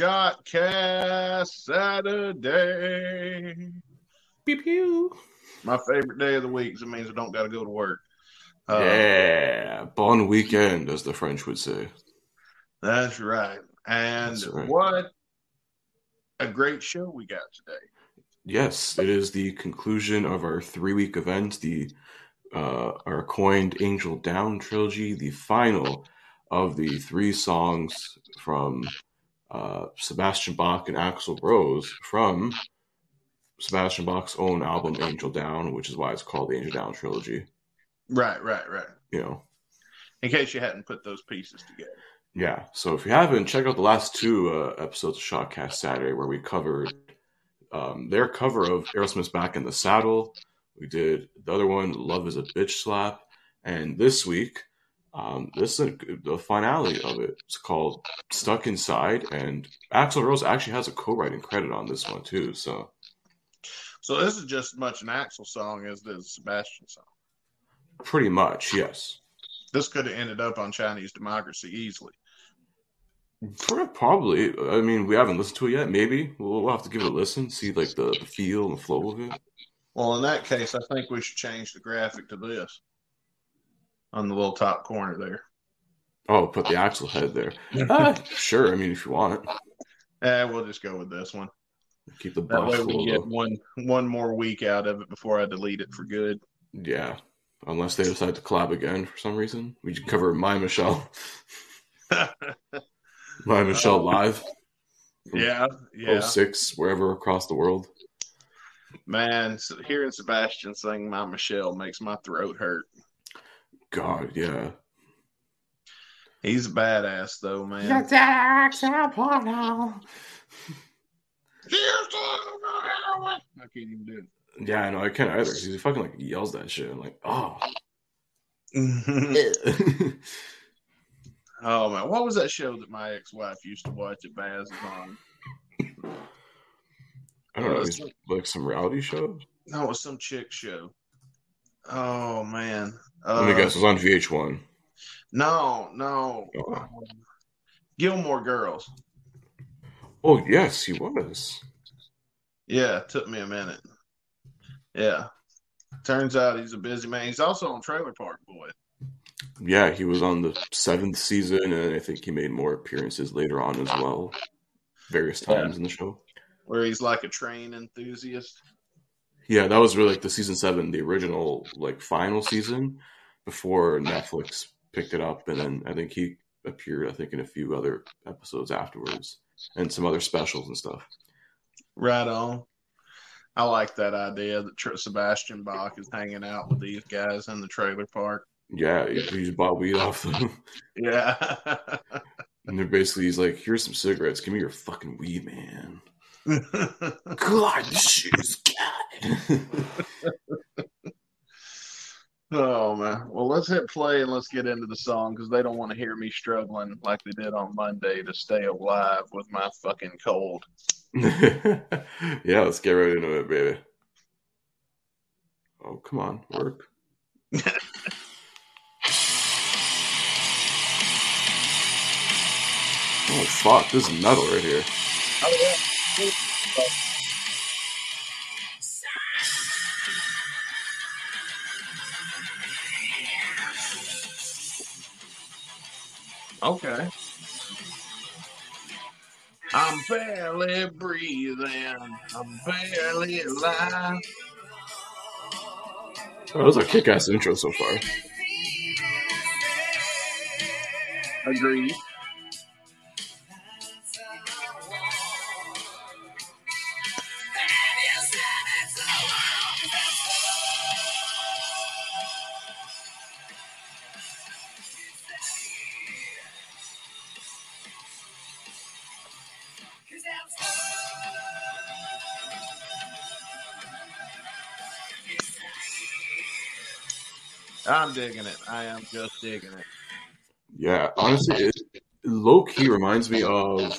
It's Shotcast Saturday. Pew pew. My favorite day of the week. 'cause It means I don't got to go to work. Uh, yeah, bon weekend, as the French would say. That's right. And That's right. what a great show we got today. Yes, it is the conclusion of our three-week event, the uh, our coined Angel Down trilogy, the final of the three songs from uh, Sebastian Bach and Axl Rose from Sebastian Bach's own album Angel Down, which is why it's called the Angel Down trilogy. Right, right, right. You know, In case you hadn't put those pieces together. Yeah. So if you haven't, check out the last two uh, episodes of Shotcast Saturday where we covered um, their cover of Aerosmith's Back in the Saddle. We did the other one, Love is a Bitch Slap. And this week, um, this is the finale of it. It's called Stuck Inside. And Axl Rose actually has a co writing credit on this one, too. So So this is just as much an Axl song as the Sebastian song. pretty much, yes. This could have ended up on Chinese Democracy easily. Probably. I mean, we haven't listened to it yet. Maybe we'll, we'll have to give it a listen, see like the, the feel and the flow of it. Well, in that case, I think we should change the graphic to this on the little top corner there. Oh, put the Axl head there. Ah, sure. I mean, if you want, Eh, we'll just go with this one. keep the That way we get one one more week out of it before I delete it for good. Yeah, unless they decide to collab again for some reason, we should cover my Michelle, my Michelle live. yeah, yeah, six wherever across the world. man. hearing Sebastian sing "My Michelle" makes my throat hurt. God, yeah. He's a badass, though, man. I I can't even do Yeah, I know. I can't either. 'cause He fucking like yells that shit. I'm like, oh, oh man, what was that show that my ex-wife used to watch at Baz's on? I don't know. It's like some reality show. No, it was some chick show. Oh man. Let me Uh, guess. It was on VH1. No, no. Oh. Um, Gilmore Girls. Oh yes, he was. Yeah, it took me a minute. Yeah. Turns out he's a busy man. He's also on Trailer Park Boy. Yeah, he was on the seventh season, and I think he made more appearances later on as well, various times in the show. where he's like a train enthusiast. Yeah, that was really like the season seven, the original like final season before Netflix picked it up, and then I think he appeared, I think, in a few other episodes afterwards, and some other specials and stuff. Right on. I like that idea that Tr- Sebastian Bach is hanging out with these guys in the trailer park. Yeah, he, he just bought weed off them, Yeah. and they're basically he's like, "Here's some cigarettes. Give me your fucking weed, man." God, this shit is God. Oh man. Well, let's hit play and let's get into the song because they don't want to hear me struggling like they did on Monday to stay alive with my fucking cold. yeah, let's get right into it, baby. Oh, come on, work. oh fuck, this is metal right here. Oh, Okay. I'm barely breathing. I'm barely alive. Oh, that was a kick-ass intro so far. Agreed. I'm digging it. I am just digging it. Yeah, honestly, it, low key reminds me of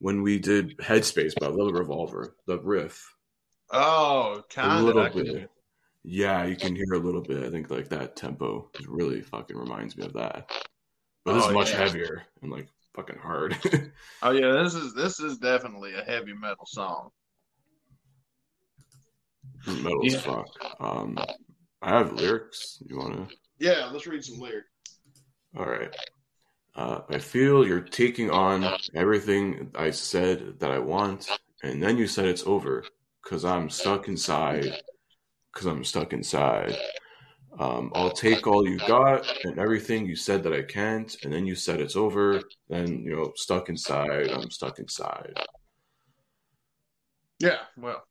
when we did Headspace by Little Revolver, the riff. Oh, A kind of. little bit. Yeah, you can hear a little bit. I think like that tempo really fucking reminds me of that. But this Oh, is much yeah. heavier and like fucking hard. oh yeah, this is this is definitely a heavy metal song. metal yeah. as fuck. Um, I have lyrics. You wanna? Yeah, let's read some lyrics. All right. Uh, I feel you're taking on everything I said that I want, and then you said it's over because I'm stuck inside. Because I'm stuck inside. Um, I'll take all you got and everything you said that I can't, and then you said it's over. Then you know, stuck inside. I'm stuck inside. Yeah, well,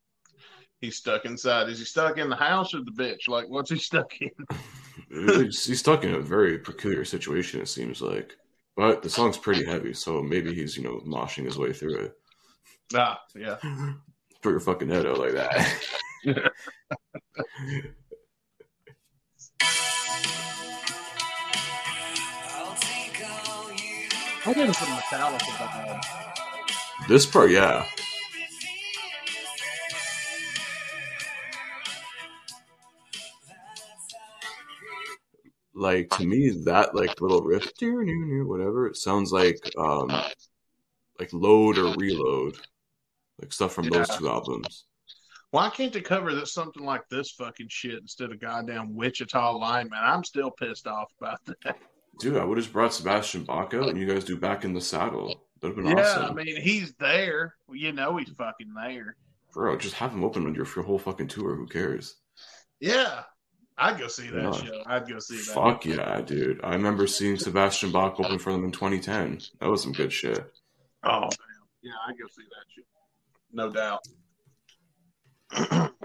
he's stuck inside. Is he stuck in the house or the bitch? Like, what's he stuck in? he's stuck in a very peculiar situation. It seems like. But the song's pretty heavy, so maybe he's, you know, moshing his way through it. Ah, yeah. Put your fucking head out like that. I did some Metallica This part, yeah. Like to me that like little riff whatever it sounds like um like load or reload like stuff from yeah. those two albums. Why can't they cover this something like this fucking shit instead of goddamn wichita lineman i'm still pissed off about that. Dude i would have brought sebastian bach out and you guys do back in the saddle. That'd have been yeah awesome. i mean he's there. You know he's fucking there. Bro just have him open on your, your whole fucking tour. Who cares? Yeah I'd go see that yeah. show. I'd go see that. Fuck yeah, dude! I remember seeing Sebastian Bach open for them in 2010. That was some good shit. Oh man, yeah, I'd go see that shit. No doubt.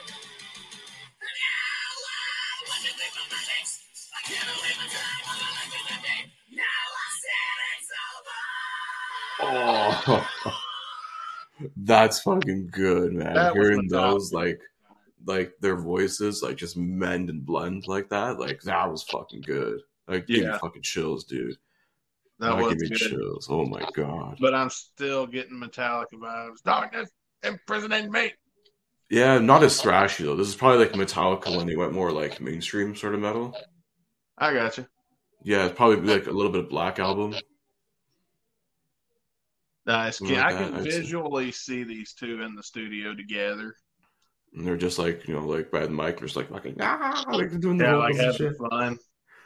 Rocky. Oh, that's fucking good, man. That Hearing those like like their voices like just mend and blend like that, like that was fucking good. Like yeah. give me fucking chills, dude. That, that was give me good. chills. Oh my god. But I'm still getting Metallica vibes. Darkness imprisoning me. Yeah, not as thrashy though. This is probably like Metallica when they went more like mainstream sort of metal. I got you. Yeah, it's probably like a little bit of Black Album. Nice. Like I can visually see these two in the studio together. And they're just like, you know, like by the mic, just like fucking, ah, like doing the yeah, like having shit. fun.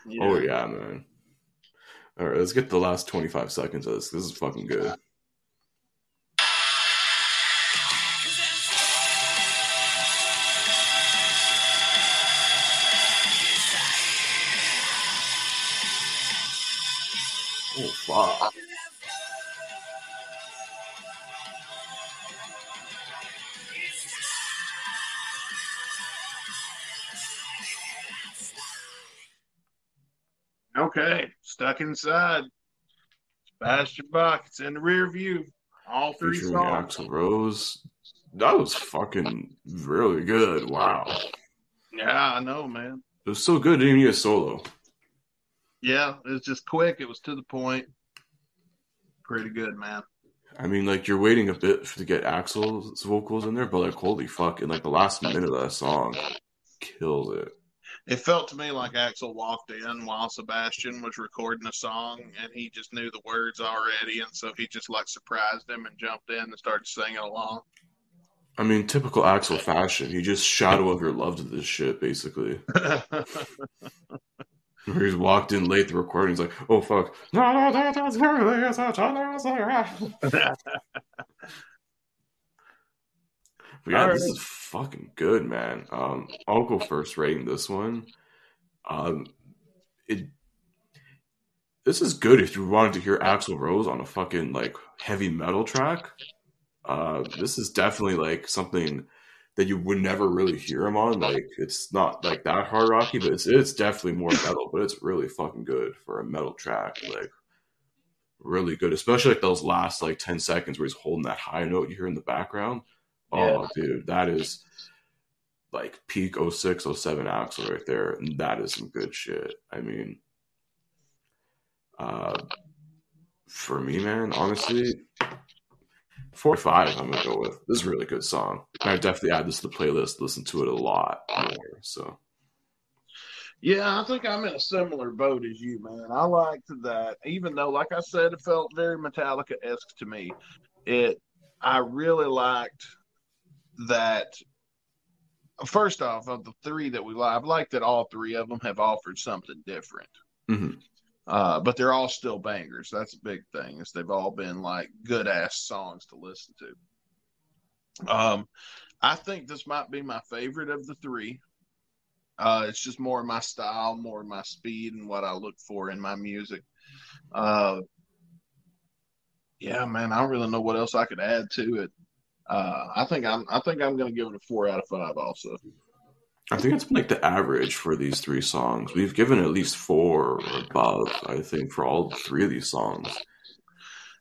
Yeah. Oh, yeah, man. All right, let's get the last 25 seconds of this. This is fucking good. Oh, fuck. Okay, stuck inside. Sebastian Bach. It's in the rear view. All three Featuring songs. Axl Rose. That was fucking really good. Wow. Yeah, I know, man. It was so good. Didn't even need a solo. Yeah, it was just quick. It was to the point. Pretty good, man. I mean, like you're waiting a bit to get Axl's vocals in there, but like, holy fuck! In like the last minute of that song, killed it it felt to me like Axl walked in while Sebastian was recording a song and he just knew the words already and so he just like surprised him and jumped in and started singing along. I mean, typical Axel fashion. He just shadow of your love to this shit, basically. Where he's walked in late the recording. He's like, "Oh fuck!" But yeah, All this is fucking good, man. Um, I'll go first rating this one. Um, it this is good if you wanted to hear Axl Rose on a fucking like heavy metal track. Uh, this is definitely like something that you would never really hear him on. Like it's not like that hard rocky, but it's it's definitely more metal. But it's really fucking good for a metal track. Like really good, especially like those last like ten seconds where he's holding that high note you hear in the background. Oh, dude, that is like peak 06, 07 Axl right there. And that is some good shit. I mean, uh, for me, man, honestly, 45 I'm going to go with. This is a really good song. And I definitely add this to the playlist, listen to it a lot more. So, Yeah, I think I'm in a similar boat as you, man. I liked that, even though, like I said, it felt very Metallica esque to me. It, I really liked that. First off, of the three that we like, I've liked that all three of them have offered something different. mhm. Uh, but they're all still bangers. That's a big thing. Is they've all been like good ass songs to listen to. Um, I think this might be my favorite of the three. Uh, it's just more my style, more my speed, and what I look for in my music. Uh, yeah, man, I don't really know what else I could add to it. Uh, I think I'm, I think I'm going to give it a four out of five. Also, I think it's like the average for these three songs. We've given at least four or above, I think, for all three of these songs.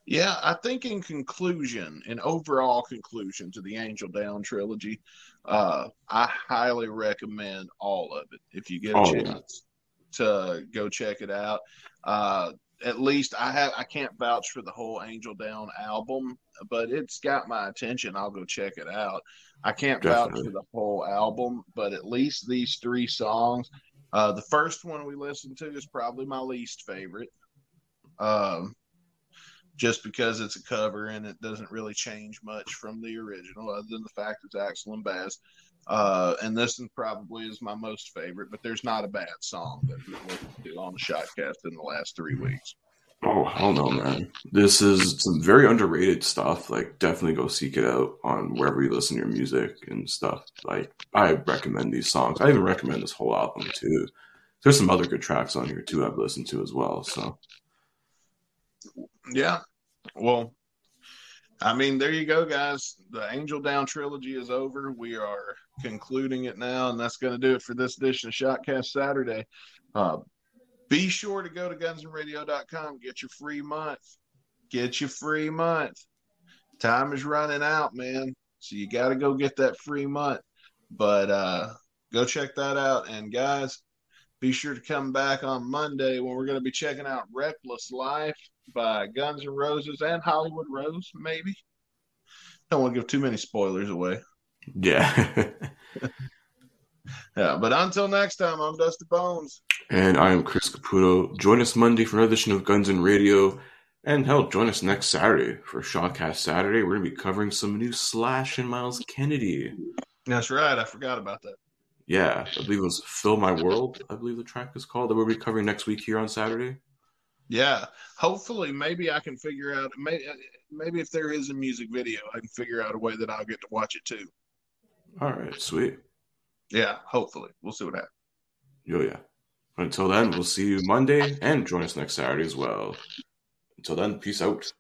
Yeah, I think in conclusion, in overall conclusion to the Angel Down trilogy, uh, I highly recommend all of it if you get a Oh, yeah. chance to go check it out. Uh, at least I have I can't vouch for the whole Angel Down album, but it's got my attention. I'll go check it out. I can't vouch for the whole album, but at least these three songs. Uh, the first one we listened to is probably my least favorite. Um, just because it's a cover and it doesn't really change much from the original, other than the fact it's Axl and Baz. Uh, and this one probably is my most favorite, but there's not a bad song that we've listened to on the Shotcast in the last three weeks. Oh hell no, man! This is some very underrated stuff. Like, definitely go seek it out on wherever you listen to your music and stuff. Like, I recommend these songs. I even recommend this whole album too. There's some other good tracks on here too. I've listened to as well. So, Yeah. Well, I mean, there you go, guys. The Angel Down trilogy is over. We are concluding it now, and that's going to do it for this edition of Shotcast Saturday. Uh, be sure to go to gunsonradio.com, get your free month. Get your free month. Time is running out, man. So you got to go get that free month. But uh, go check that out. And guys, be sure to come back on Monday when we're going to be checking out Reckless Life by Guns N' Roses and Hollywood Rose, maybe. Don't want to give too many spoilers away. yeah. Yeah, but until next time, I'm Dusty Bones. and I am Chris Caputo. Join us Monday for another edition of Guns and Radio. And hell, join us next Saturday for Shotcast Saturday. We're going to be covering some new Slash and Myles Kennedy. That's right. I forgot about that. Yeah, I believe it was Fill My World, I believe the track is called, that we'll be covering next week here on Saturday. Yeah, hopefully, maybe I can figure out. Maybe, maybe if there is a music video, I can figure out a way that I'll get to watch it too. All right, sweet. Yeah, hopefully, we'll see what happens. Yo, yeah. Until then, we'll see you Monday and join us next Saturday as well. Until then, peace out.